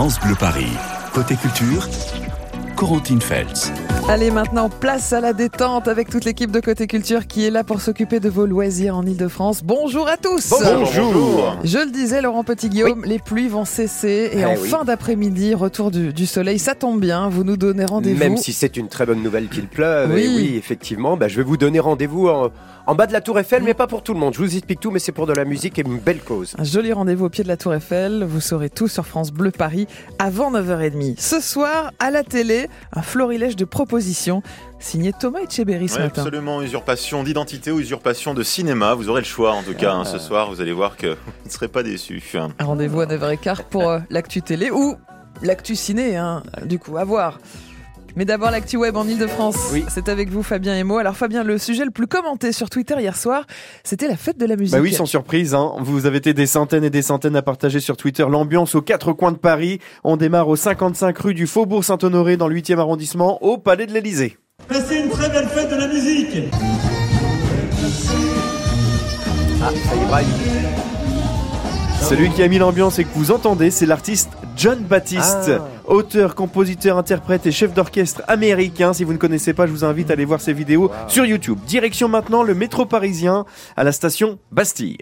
France Bleu Paris. Côté culture, Corentine Feltz. Allez, maintenant, place à la détente avec toute l'équipe de Côté Culture qui est là pour s'occuper de vos loisirs en Ile-de-France. Bonjour à tous Bonjour. Je le disais, Laurent Petit-Guillaume, les pluies vont cesser et Eh en oui. fin d'après-midi, retour du, du soleil. Ça tombe bien, vous nous donnez rendez-vous. Même si c'est une très bonne nouvelle qu'il pleuve, Oui. et oui, effectivement, bah, je vais vous donner rendez-vous en, en bas de la Tour Eiffel, mais pas pour tout le monde. Je vous explique tout, mais c'est pour de la musique et une belle cause. Un joli rendez-vous au pied de la Tour Eiffel. Vous saurez tout sur France Bleu Paris avant 9h30. Ce soir, à la télé, un florilège de propositions signé Thomas Etcheberry ce Ouais, matin. absolument, usurpation d'identité ou usurpation de cinéma. Vous aurez le choix en tout cas. hein, Ah. ce soir, vous allez voir que vous ne serez pas déçus. Un rendez-vous à 9h15 pour euh, l'actu télé ou l'actu ciné, hein, du coup, à voir. Mais d'abord l'actu web en Ile-de-France. Oui. C'est avec vous Fabien et moi. Alors Fabien, le sujet le plus commenté sur Twitter hier soir, c'était la fête de la musique. Bah oui, sans surprise, hein. vous avez été des centaines et des centaines à partager sur Twitter l'ambiance aux quatre coins de Paris. On démarre au 55 rue du Faubourg Saint-Honoré dans le 8e arrondissement au Palais de l'Élysée. Passez une très belle fête de la musique Ah, ça y est, Brian. Celui qui a mis l'ambiance et que vous entendez, c'est l'artiste John Baptiste, Ah. auteur, compositeur, interprète et chef d'orchestre américain. Si vous ne connaissez pas, je vous invite à aller voir ses vidéos sur YouTube. Direction maintenant le métro parisien à la station Bastille.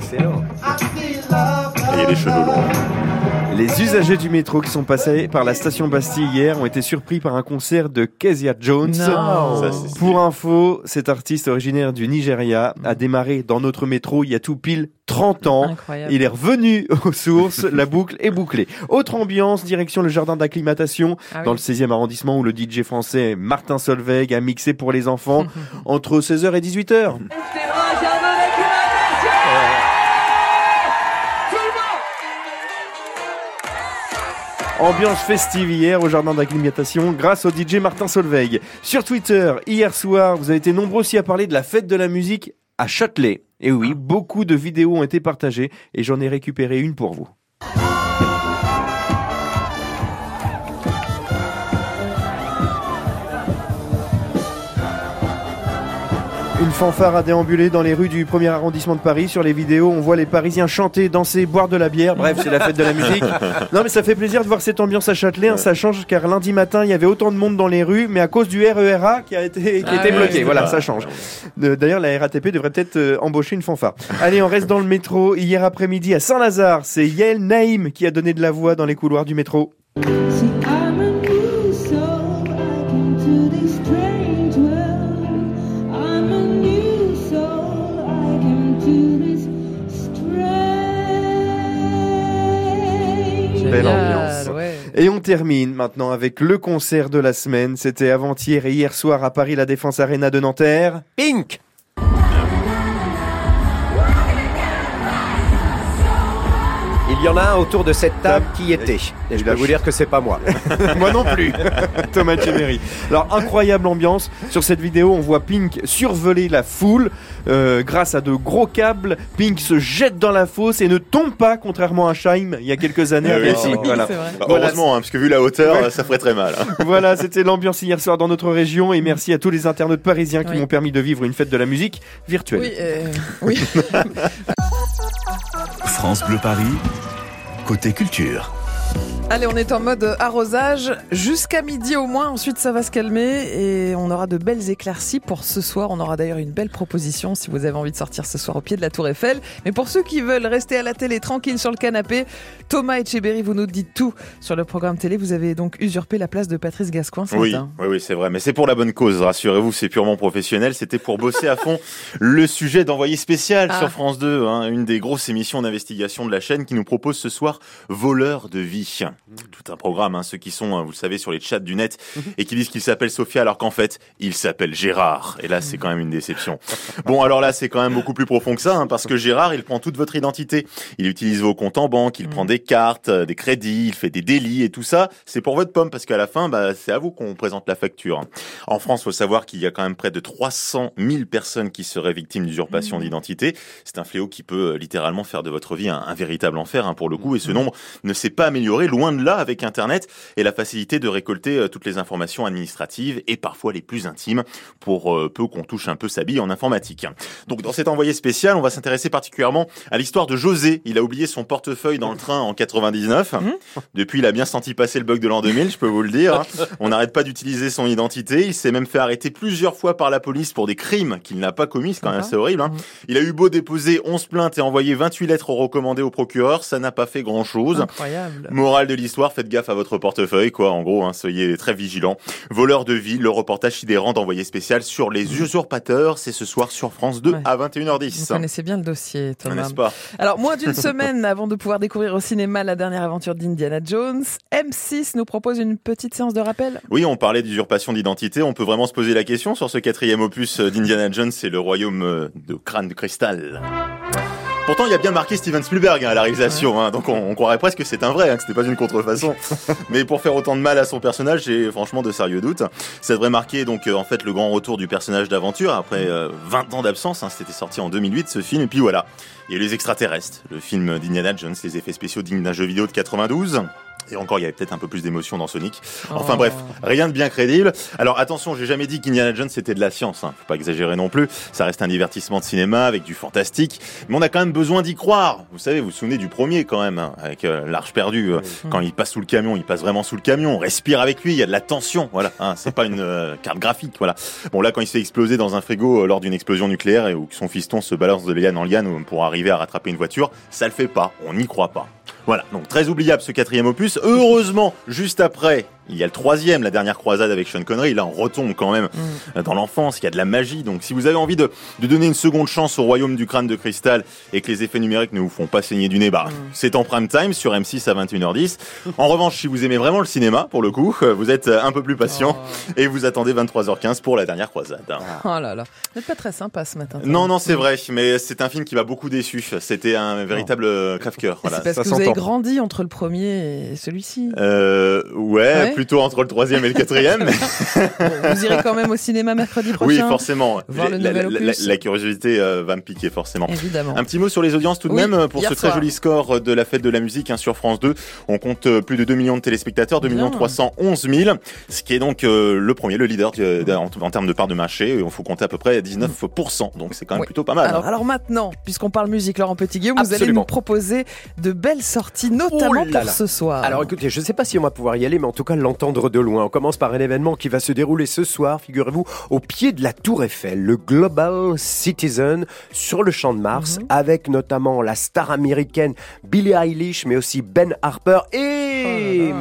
Excellent. Et il y a des cheveux longs. Les usagers du métro qui sont passés par la station Bastille hier ont été surpris par un concert de Kezia Jones. Ça. Pour info, cet artiste originaire du Nigeria a démarré dans notre métro il y a tout pile 30 ans. Incroyable. Il est revenu aux sources, la boucle est bouclée. Autre ambiance, direction le jardin d'acclimatation, Ah oui. dans le 16e arrondissement où le DJ français Martin Solveig a mixé pour les enfants entre 16h et 18h. Ambiance festive hier au jardin d'acclimatation grâce au DJ Martin Solveig. Sur Twitter, hier soir, vous avez été nombreux aussi à parler de la fête de la musique à Châtelet. Et oui, beaucoup de vidéos ont été partagées et j'en ai récupéré une pour vous. Une fanfare a déambulé dans les rues du premier arrondissement de Paris. Sur les vidéos, on voit les Parisiens chanter, danser, boire de la bière. Bref, c'est la fête de la musique. Non, mais ça fait plaisir de voir cette ambiance à Châtelet. hein. Ça change car lundi matin, il y avait autant de monde dans les rues, mais à cause du RERA qui a été, qui Ah était bloqué. voilà, ça change. D'ailleurs, la RATP devrait peut-être euh, embaucher une fanfare. Allez, on reste dans le métro. Hier après-midi à Saint-Lazare, c'est Yael Naïm qui a donné de la voix dans les couloirs du métro. Et on termine maintenant avec le concert de la semaine. C'était avant-hier et hier soir à Paris, la Défense Arena de Nanterre. Pink y en a un autour de cette table qui était. Et je peux vous dire que c'est pas moi. Moi non plus. Thomas Chemery. Alors incroyable ambiance. Sur cette vidéo, on voit Pink survoler la foule Euh, grâce à de gros câbles. Pink se jette dans la fosse et ne tombe pas, contrairement à Scheim il y a quelques années. Ah oui, voilà. Bah, heureusement, hein, parce que vu la hauteur, Ouais. ça ferait très mal. hein. voilà, c'était l'ambiance hier soir dans notre région et merci à tous les internautes parisiens qui Oui. m'ont permis de vivre une fête de la musique virtuelle. Oui, euh, oui. France Bleu Paris. Côté culture. Allez, on est en mode arrosage jusqu'à midi au moins. Ensuite, ça va se calmer et on aura de belles éclaircies pour ce soir. On aura d'ailleurs une belle proposition si vous avez envie de sortir ce soir au pied de la Tour Eiffel. Mais pour ceux qui veulent rester à la télé tranquille sur le canapé, Thomas Etcheberry, vous nous dites tout sur le programme télé. Vous avez donc usurpé la place de Patrice Gascoigne ce Oui, matin. oui, oui, c'est vrai. Mais c'est pour la bonne cause, rassurez-vous, c'est purement professionnel. C'était pour bosser à fond le sujet d'envoyé spécial Ah. sur France 2, hein, une des grosses émissions d'investigation de la chaîne qui nous propose ce soir Voleur de vie. Tout un programme, hein, ceux qui sont, hein, vous le savez, sur les chats du net et qui disent qu'il s'appelle Sophia alors qu'en fait, il s'appelle Gérard. Et là, c'est quand même une déception. Bon, alors là, c'est quand même beaucoup plus profond que ça, hein, parce que Gérard, il prend toute votre identité. Il utilise vos comptes en banque, il prend des cartes, euh, des crédits, il fait des délits et tout ça. C'est pour votre pomme, parce qu'à la fin, bah, c'est à vous qu'on présente la facture. En France, faut savoir qu'il y a quand même près de 300 000 personnes qui seraient victimes d'usurpation d'identité. C'est un fléau qui peut euh, littéralement faire de votre vie un, un véritable enfer, hein, pour le coup, et ce nombre ne s'est pas amélioré, loin loin de là avec Internet et la facilité de récolter euh, toutes les informations administratives et parfois les plus intimes pour euh, peu qu'on touche un peu sa bille en informatique. Donc dans cet envoyé spécial, on va s'intéresser particulièrement à l'histoire de José. Il a oublié son portefeuille dans le train en 99. Depuis, il a bien senti passer le bug de l'an 2000, je peux vous le dire. On n'arrête pas d'utiliser son identité. Il s'est même fait arrêter plusieurs fois par la police pour des crimes qu'il n'a pas commis. C'est quand même assez horrible. hein. Il a eu beau déposer 11 plaintes et envoyer 28 lettres recommandées au procureur. Ça n'a pas fait grand chose. Incroyable. Morale de l'histoire, faites gaffe à votre portefeuille, quoi. En gros, hein, soyez très vigilants. Voleur de vie, le reportage sidérant d'envoyé spécial sur les usurpateurs, c'est ce soir sur France 2 Ouais. à Vous 21h10. connaissez bien le dossier, Thomas. N'est-ce pas? Alors, moins d'une semaine avant de pouvoir découvrir au cinéma la dernière aventure d'Indiana Jones, M6 nous propose une petite séance de rappel. Oui, on parlait d'usurpation d'identité. On peut vraiment se poser la question sur ce quatrième opus d'Indiana Jones, c'est le royaume euh, de crâne de cristal. Pourtant, il y a bien marqué Steven Spielberg hein, à la réalisation, hein, donc on, on croirait presque que c'est un vrai, hein, que c'était pas une contrefaçon. Mais pour faire autant de mal à son personnage, j'ai franchement de sérieux doutes. Ça devrait marquer donc euh, en fait le grand retour du personnage d'aventure après euh, 20 ans d'absence. Hein, c'était sorti en 2008 ce film, et puis voilà. Il y a eu les extraterrestres, le film d'Indiana Jones, les effets spéciaux dignes d'un jeu vidéo de 92. Et encore, il y avait peut-être un peu plus d'émotion dans Sonic. Enfin Oh. bref, rien de bien crédible. Alors attention, j'ai jamais dit qu'Indiana Jones c'était de la science. Hein. Faut pas exagérer non plus. Ça reste un divertissement de cinéma avec du fantastique, mais on a quand même besoin d'y croire. Vous savez, vous vous souvenez du premier quand même, hein, avec euh, l'Arche perdue. euh, Quand il passe sous le camion, il passe vraiment sous le camion. On respire avec lui. Il y a de la tension. Voilà. Hein, c'est pas une euh, carte graphique. Voilà. Bon là, quand il se fait exploser dans un frigo lors d'une explosion nucléaire et où son fiston se balance de liane en liane pour arriver à rattraper une voiture, ça le fait pas. On n'y croit pas. Voilà, donc très oubliable ce quatrième opus. Heureusement, juste après, il y a le troisième, la dernière croisade avec Sean Connery. Là, on retombe quand même euh, dans l'enfance. Il y a de la magie. Donc, si vous avez envie de, de donner une seconde chance au royaume du crâne de cristal et que les effets numériques ne vous font pas saigner du nez, bah, c'est en prime time sur M6 à 21h10. En revanche, si vous aimez vraiment le cinéma, pour le coup, euh, vous êtes euh, un peu plus patient et vous attendez 23h15 pour la dernière croisade. Oh là là. Vous n'êtes pas très sympa ce matin. Non, non, c'est vrai, mais c'est un film qui m'a beaucoup déçu. C'était un véritable euh, crève-cœur. Voilà. c'est parce ça que vous avez grandi entre le premier et celui-ci. Euh, ouais, Ouais. Plutôt entre le troisième et le quatrième. vous irez quand même au cinéma mercredi prochain. oui, forcément. Voir le La- la, nouvel la- opus. la curiosité euh, va me piquer forcément. Évidemment. Un petit mot sur les audiences tout de Oui, même pour ce très joli score de la fête de la musique hein, sur France 2. On compte euh, plus de 2 millions de téléspectateurs, 2 Bien. millions 311 000, ce qui est donc euh, le premier, le leader en, en termes de part de marché. Il faut compter à peu près 19%, donc c'est quand même Oui. plutôt pas mal. Alors, hein. alors maintenant, puisqu'on parle musique, Laurent Petit-Guillaume, vous allez nous proposer de belles sorties, notamment Oh là pour là. ce soir. Alors écoutez, je ne sais pas si on va pouvoir y aller, mais en tout cas l'entendre de loin. On commence par un événement qui va se dérouler ce soir, figurez-vous, au pied de la Tour Eiffel, le Global Citizen sur le Champ de Mars, avec notamment la star américaine Billie Eilish, mais aussi Ben Harper et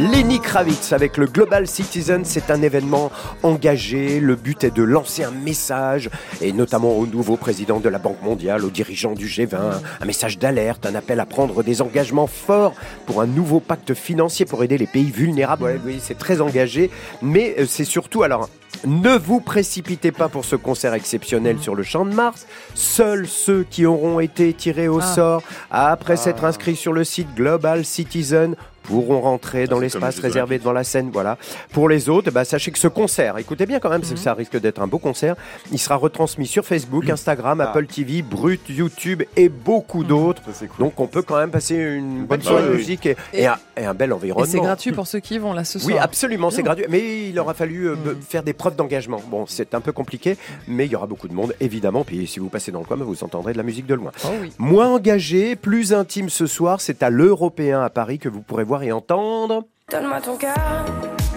Lenny Kravitz avec le Global Citizen, c'est un événement engagé. Le but est de lancer un message, et notamment au nouveau président de la Banque mondiale, aux dirigeants du G20, un message d'alerte, un appel à prendre des engagements forts pour un nouveau pacte financier pour aider les pays vulnérables. Ouais, oui, c'est très engagé, mais euh, c'est surtout alors. Ne vous précipitez pas pour ce concert exceptionnel sur le champ de Mars. Seuls ceux qui auront été tirés au Ah. sort après s'être inscrits sur le site Global Citizen pourront rentrer dans c'est l'espace réservé devant la scène. Voilà. Pour les autres, bah, sachez que ce concert, écoutez bien quand même, que ça risque d'être un beau concert. Il sera retransmis sur Facebook, Instagram, Apple TV, Brut, YouTube et beaucoup d'autres. Donc on peut quand même passer une bonne Bonne soirée de musique et, Et- et un, et un bel Et environnement. c'est gratuit pour ceux qui vont là ce soir. Oui, absolument, c'est gratuit. Mais il aura fallu euh, faire des preuves d'engagement. Bon, c'est un peu compliqué, mais il y aura beaucoup de monde, évidemment. Puis si vous passez dans le coin, vous entendrez de la musique de loin. Oh oui. Moins engagé, plus intime ce soir, c'est à l'Européen à Paris que vous pourrez voir et entendre Donne-moi ton cœur.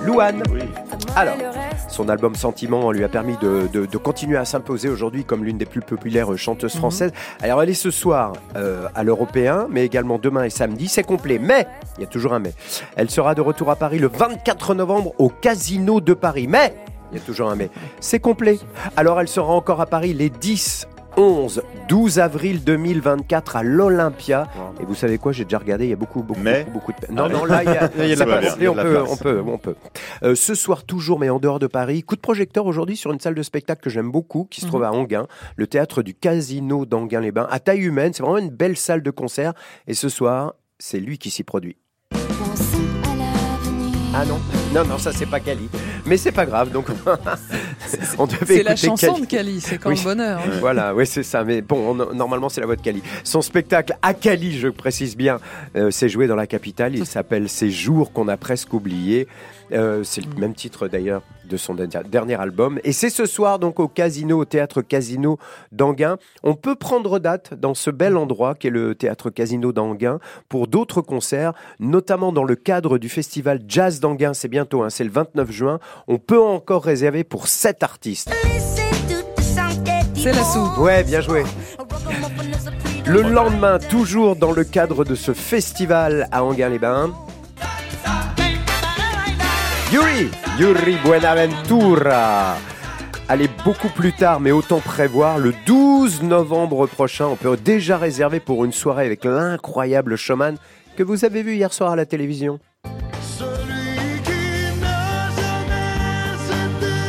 Louane. Oui. Alors, son album Sentiment lui a permis de, de- de continuer à s'imposer aujourd'hui comme l'une des plus populaires chanteuses françaises. Alors elle est ce soir euh, à l'Européen, mais également demain et samedi. C'est complet, mais il y a toujours un mais. Elle sera de retour à Paris le 24 novembre au Casino de Paris. Mais il y a toujours un mais. C'est complet. Alors elle sera encore à Paris les 10. 11, 12 avril 2024 à l'Olympia. Et vous savez quoi, j'ai déjà regardé, il y a beaucoup, beaucoup, Mais? beaucoup, beaucoup de... Non, non, là, il y a, il y a de Ça la place. bien, il y a on de la peut, place. on peut, on peut. Euh, ce soir toujours, mais en dehors de Paris, coup de projecteur aujourd'hui sur une salle de spectacle que j'aime beaucoup, qui se trouve à Anguin, le théâtre du Casino d'Anguin-les-Bains, à taille humaine. C'est vraiment une belle salle de concert. Et ce soir, c'est lui qui s'y produit. Ah non Non, non, ça c'est pas Cali. Mais c'est pas grave, donc on devait C'est la chanson Cali. de Cali, c'est quand Oui. le bonheur. hein. Voilà, oui, c'est ça. Mais bon, on- normalement, c'est la voix de Cali. Son spectacle à Cali, je précise bien, euh, s'est joué dans la capitale. Il s'appelle Ces jours qu'on a presque oubliés. Euh, c'est le même titre d'ailleurs de son dernier- album. Et c'est ce soir donc au Casino, au théâtre Casino d'Anguin. On peut prendre date dans ce bel endroit qu'est le théâtre Casino d'Anguin pour d'autres concerts, notamment dans le cadre du festival Jazz d'Anguin. C'est bientôt, hein, c'est le 29 juin. On peut encore réserver pour sept artistes. C'est la soupe. Ouais, bien joué. Le lendemain, toujours dans le cadre de ce festival à Anguin-les-Bains, Yuri, Yuri Buenaventura. Allez, beaucoup plus tard, mais autant prévoir, le 12 novembre prochain, on peut déjà réserver pour une soirée avec l'incroyable showman que vous avez vu hier soir à la télévision.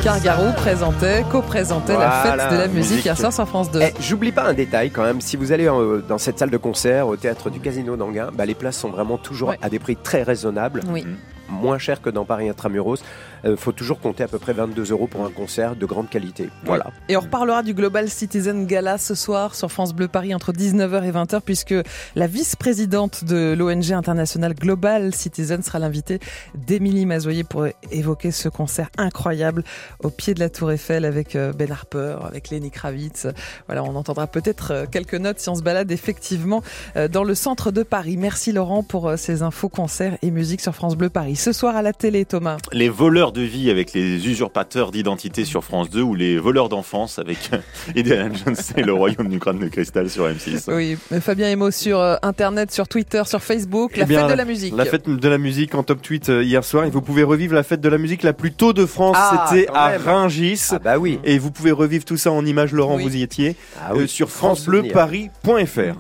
Cargarou présentait, co-présentait la fête de la musique musique. hier soir sur France 2. Eh, J'oublie pas un détail quand même, si vous allez euh, dans cette salle de concert au théâtre du Casino d'Anguin, bah, les places sont vraiment toujours Ouais. à des prix très raisonnables. Oui. Moins cher que dans Paris Intramuros. Il faut toujours compter à peu près 22 euros pour un concert de grande qualité. Voilà. Et on reparlera du Global Citizen Gala ce soir sur France Bleu Paris entre 19h et 20h puisque la vice-présidente de l'ONG internationale Global Citizen sera l'invitée d'Émilie Mazoyer pour évoquer ce concert incroyable au pied de la Tour Eiffel avec euh, Ben Harper, avec Lenny Kravitz. Voilà, on entendra peut-être euh, quelques notes si on se balade effectivement euh, dans le centre de Paris. Merci Laurent pour euh, ces infos concerts et musique sur France Bleu Paris. Ce soir à la télé, Thomas. Les voleurs de vie avec les usurpateurs d'identité sur France 2 ou les voleurs d'enfance avec Indiana Jones et le royaume du crâne de cristal sur M6. Oui, Fabien Emo sur euh, Internet, sur Twitter, sur Facebook, la Eh bien, fête de la musique. La fête de la musique en top tweet euh, hier soir et vous pouvez revivre la fête de la musique la plus tôt de France. Ah, C'était à même. Rungis. Ah bah oui. Et vous pouvez revivre tout ça en images, Laurent, Oui. vous y étiez, Ah oui. euh, sur francebleuparis.fr.